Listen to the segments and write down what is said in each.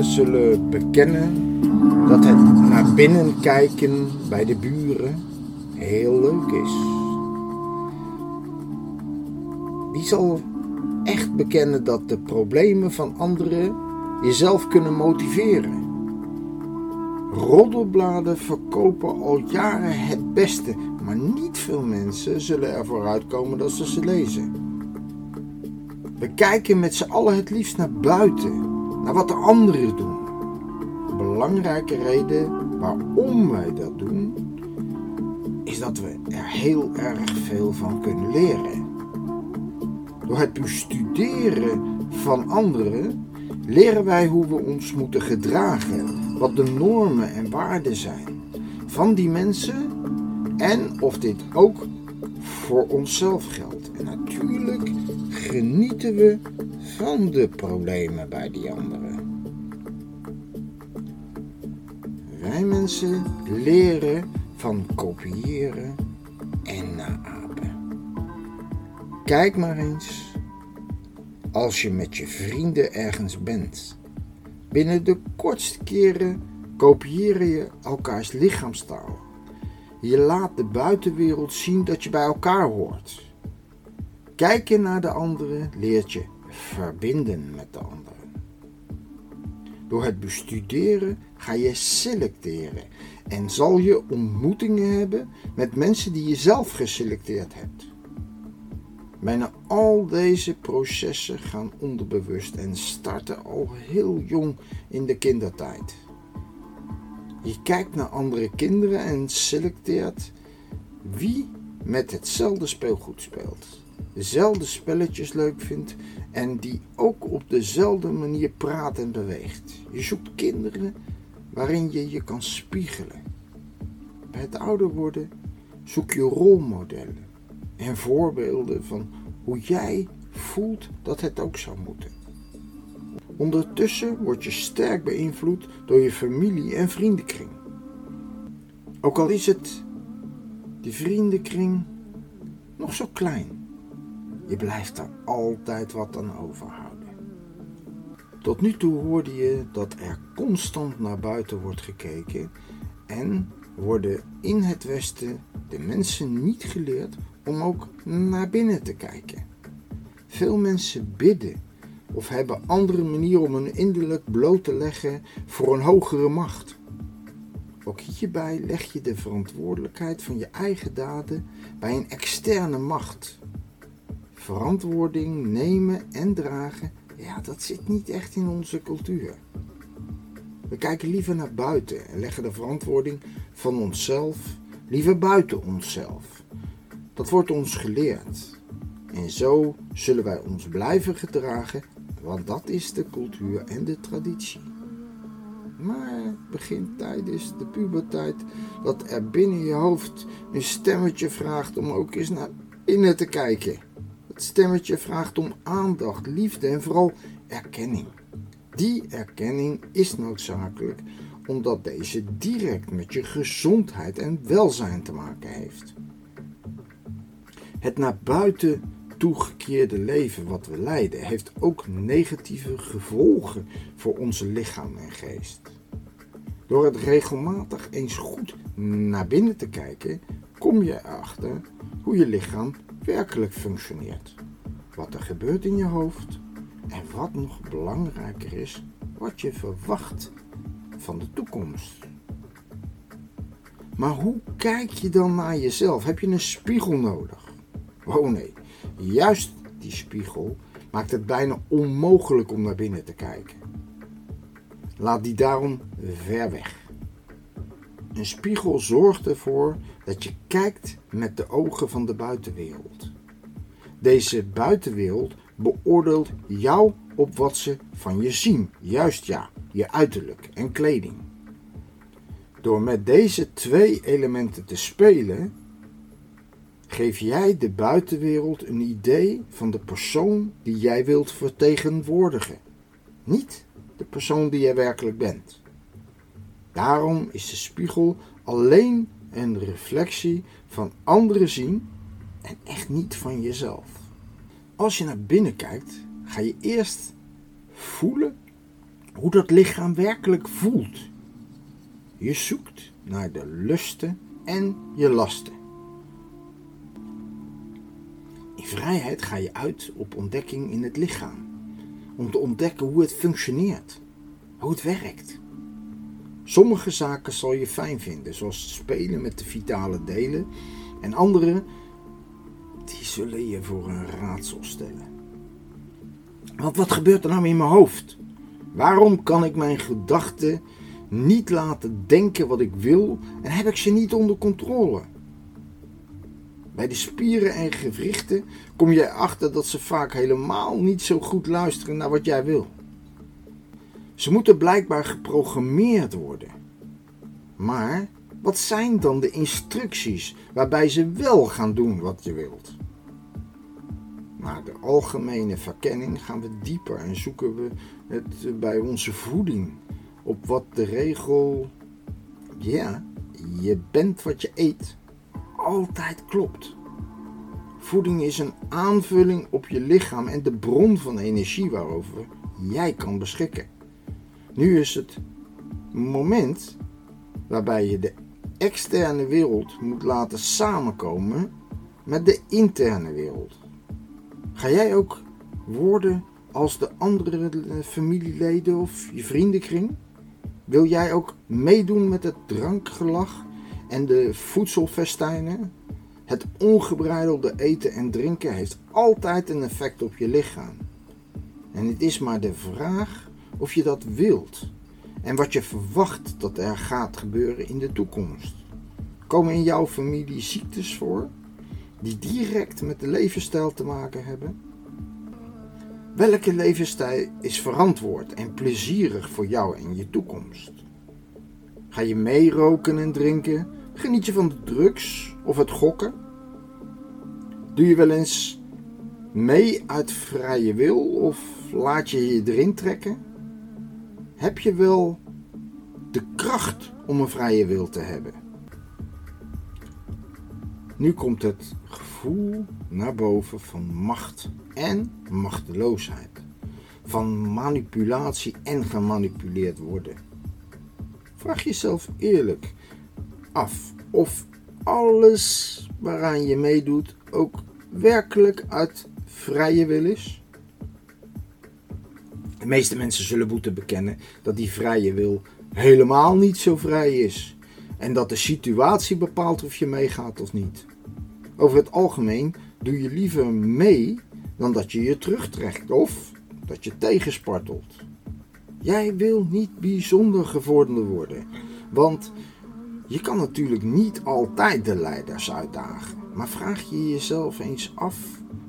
zullen bekennen dat het naar binnen kijken bij de buren heel leuk is? Wie zal echt bekennen dat de problemen van anderen jezelf kunnen motiveren? Roddelbladen verkopen al jaren het beste, maar niet veel mensen zullen ervoor uitkomen dat ze ze lezen. We kijken met z'n allen het liefst naar buiten, naar wat de anderen doen. Een belangrijke reden waarom wij dat doen, is dat we er heel erg veel van kunnen leren. Door het bestuderen van anderen leren wij hoe we ons moeten gedragen wat de normen en waarden zijn van die mensen en of dit ook voor onszelf geldt. En natuurlijk genieten we van de problemen bij die anderen. Wij mensen leren van kopiëren en naapen. Kijk maar eens als je met je vrienden ergens bent Binnen de kortste keren kopieer je elkaars lichaamstaal. Je laat de buitenwereld zien dat je bij elkaar hoort. Kijken naar de anderen leert je verbinden met de anderen. Door het bestuderen ga je selecteren en zal je ontmoetingen hebben met mensen die je zelf geselecteerd hebt. Bijna al deze processen gaan onderbewust en starten al heel jong in de kindertijd. Je kijkt naar andere kinderen en selecteert wie met hetzelfde speelgoed speelt, dezelfde spelletjes leuk vindt en die ook op dezelfde manier praat en beweegt. Je zoekt kinderen waarin je je kan spiegelen. Bij het ouder worden zoek je rolmodellen en voorbeelden van hoe jij voelt dat het ook zou moeten. Ondertussen word je sterk beïnvloed door je familie en vriendenkring. Ook al is het die vriendenkring nog zo klein, je blijft er altijd wat aan overhouden. Tot nu toe hoorde je dat er constant naar buiten wordt gekeken en worden in het Westen de mensen niet geleerd om ook naar binnen te kijken. Veel mensen bidden of hebben andere manieren om hun innerlijk bloot te leggen voor een hogere macht. Ook hierbij leg je de verantwoordelijkheid van je eigen daden bij een externe macht. Verantwoording nemen en dragen, ja, dat zit niet echt in onze cultuur. We kijken liever naar buiten en leggen de verantwoording van onszelf liever buiten onszelf. Dat wordt ons geleerd. En zo zullen wij ons blijven gedragen, want dat is de cultuur en de traditie. Maar het begint tijdens de puberteit dat er binnen je hoofd een stemmetje vraagt om ook eens naar binnen te kijken. Stemmetje vraagt om aandacht, liefde en vooral erkenning. Die erkenning is noodzakelijk omdat deze direct met je gezondheid en welzijn te maken heeft. Het naar buiten toegekeerde leven wat we leiden heeft ook negatieve gevolgen voor onze lichaam en geest. Door het regelmatig eens goed naar binnen te kijken, kom je erachter hoe je lichaam werkelijk functioneert. Wat er gebeurt in je hoofd en wat nog belangrijker is, wat je verwacht van de toekomst. Maar hoe kijk je dan naar jezelf? Heb je een spiegel nodig? Oh nee, juist die spiegel maakt het bijna onmogelijk om naar binnen te kijken. Laat die daarom ver weg. Een spiegel zorgt ervoor dat je kijkt met de ogen van de buitenwereld. Deze buitenwereld beoordeelt jou op wat ze van je zien. Juist ja, je uiterlijk en kleding. Door met deze twee elementen te spelen, geef jij de buitenwereld een idee van de persoon die jij wilt vertegenwoordigen. Niet de persoon die jij werkelijk bent. Daarom is de spiegel alleen een reflectie van anderen zien en echt niet van jezelf. als je naar binnen kijkt, ga je eerst voelen hoe dat lichaam werkelijk voelt. Je zoekt naar de lusten en je lasten. In vrijheid ga je uit op ontdekking in het lichaam. Om te ontdekken hoe het functioneert, hoe het werkt. Sommige zaken zal je fijn vinden, zoals spelen met de vitale delen, en andere, die zullen je voor een raadsel stellen. Want wat gebeurt er nou in mijn hoofd? Waarom kan ik mijn gedachten niet laten denken wat ik wil en heb ik ze niet onder controle? Bij de spieren en gewrichten kom je erachter dat ze vaak helemaal niet zo goed luisteren naar wat jij wil. Ze moeten blijkbaar geprogrammeerd worden. Maar wat zijn dan de instructies waarbij ze wel gaan doen wat je wilt? Na de algemene verkenning gaan we dieper en zoeken we het bij onze voeding op wat de regel, ja, je bent wat je eet, altijd klopt. Voeding is een aanvulling op je lichaam en de bron van energie waarover jij kan beschikken. Nu is het moment waarbij je de externe wereld moet laten samenkomen met de interne wereld. Ga jij ook worden als de andere familieleden of je vriendenkring? Wil jij ook meedoen met het drankgelach en de voedselfestijnen? Het ongebreidelde eten en drinken heeft altijd een effect op je lichaam. En het is maar de vraag of je dat wilt en wat je verwacht dat er gaat gebeuren in de toekomst. Komen in jouw familie ziektes voor die direct met de levensstijl te maken hebben? Welke levensstijl is verantwoord en plezierig voor jou en je toekomst? Ga je meeroken en drinken? Geniet je van de drugs of het gokken? Doe je wel eens mee uit vrije wil of laat je je erin trekken? Heb je wel de kracht om een vrije wil te hebben? Nu komt het gevoel naar boven van macht en machteloosheid. Van manipulatie en gemanipuleerd worden. Vraag jezelf eerlijk af of alles waaraan je meedoet ook werkelijk uit vrije wil is? De meeste mensen zullen moeten bekennen dat die vrije wil helemaal niet zo vrij is. En dat de situatie bepaalt of je meegaat of niet. Over het algemeen doe je liever mee dan dat je je terugtrekt of dat je tegenspartelt. Jij wil niet bijzonder gevorderd worden, want je kan natuurlijk niet altijd de leiders uitdagen. Maar vraag je jezelf eens af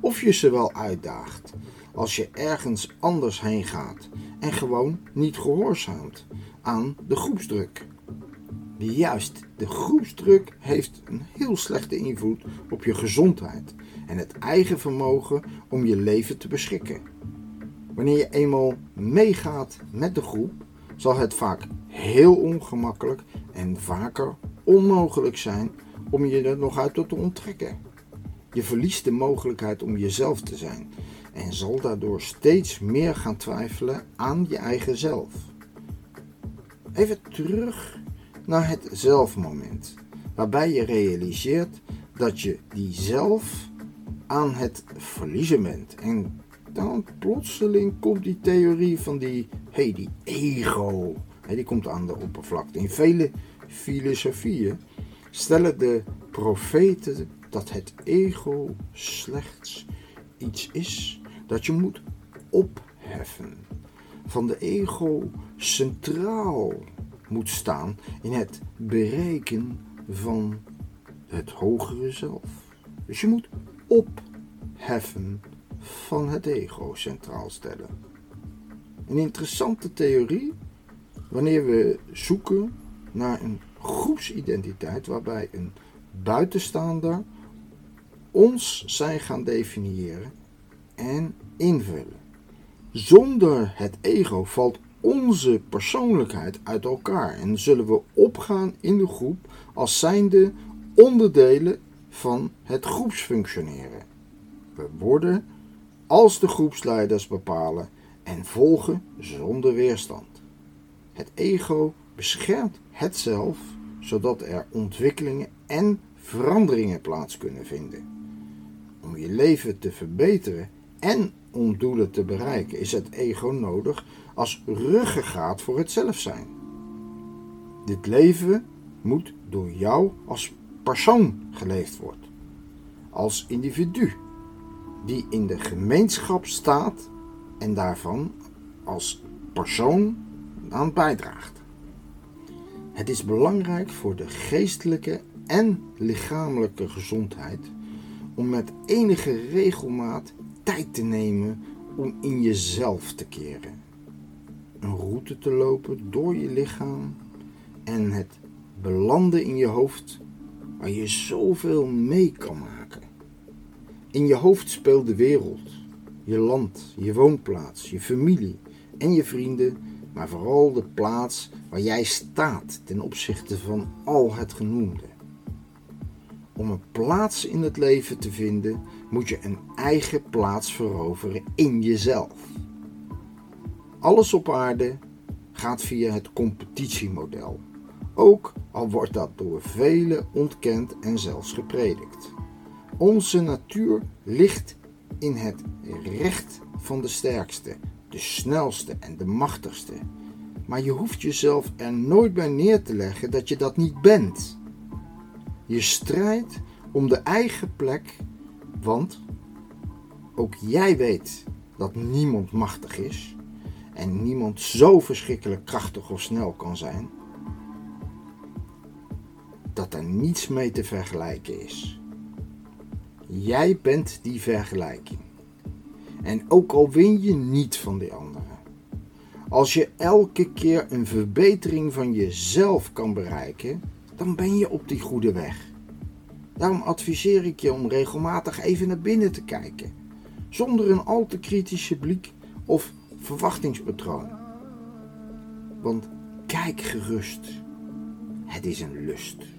of je ze wel uitdaagt als je ergens anders heen gaat en gewoon niet gehoorzaamt aan de groepsdruk. Juist, de groepsdruk heeft een heel slechte invloed op je gezondheid en het eigen vermogen om je leven te beschikken. Wanneer je eenmaal meegaat met de groep, zal het vaak heel ongemakkelijk en vaker onmogelijk zijn om je er nog uit te onttrekken. Je verliest de mogelijkheid om jezelf te zijn en zal daardoor steeds meer gaan twijfelen aan je eigen zelf. Even terug naar het zelfmoment, waarbij je realiseert dat je die zelf aan het verliezen bent. En dan plotseling komt die theorie van die, hey, die ego, die komt aan de oppervlakte. In vele filosofieën stellen de profeten dat het ego slechts iets is dat je moet opheffen. Van de ego centraal moet staan in het bereiken van het hogere zelf. Dus je moet opheffen van het ego centraal stellen. Een interessante theorie wanneer we zoeken naar een groepsidentiteit waarbij een buitenstaander ons zijn gaan definiëren en invullen. Zonder het ego valt onze persoonlijkheid uit elkaar en zullen we opgaan in de groep als zijnde onderdelen van het groepsfunctioneren. We worden als de groepsleiders bepalen en volgen zonder weerstand. Het ego beschermt het zelf, zodat er ontwikkelingen en veranderingen plaats kunnen vinden. Om je leven te verbeteren en om doelen te bereiken is het ego nodig als ruggengraat voor het zelf zijn. Dit leven moet door jou als persoon geleefd worden, als individu die in de gemeenschap staat en daarvan als persoon aan bijdraagt. Het is belangrijk voor de geestelijke en lichamelijke gezondheid om met enige regelmaat te nemen om in jezelf te keren. Een route te lopen door je lichaam en het belanden in je hoofd waar je zoveel mee kan maken. In je hoofd speelt de wereld, je land, je woonplaats, je familie en je vrienden, maar vooral de plaats waar jij staat ten opzichte van al het genoemde. Om een plaats in het leven te vinden, moet je een eigen plaats veroveren in jezelf. Alles op aarde gaat via het competitiemodel, ook al wordt dat door velen ontkend en zelfs gepredikt. Onze natuur ligt in het recht van de sterkste, de snelste en de machtigste. Maar je hoeft jezelf er nooit bij neer te leggen dat je dat niet bent. Je strijdt om de eigen plek, want ook jij weet dat niemand machtig is en niemand zo verschrikkelijk krachtig of snel kan zijn, dat er niets mee te vergelijken is. Jij bent die vergelijking. En ook al win je niet van de anderen. Als je elke keer een verbetering van jezelf kan bereiken, dan ben je op die goede weg. Daarom adviseer ik je om regelmatig even naar binnen te kijken, zonder een al te kritische blik of verwachtingspatroon. Want kijk gerust, het is een lust.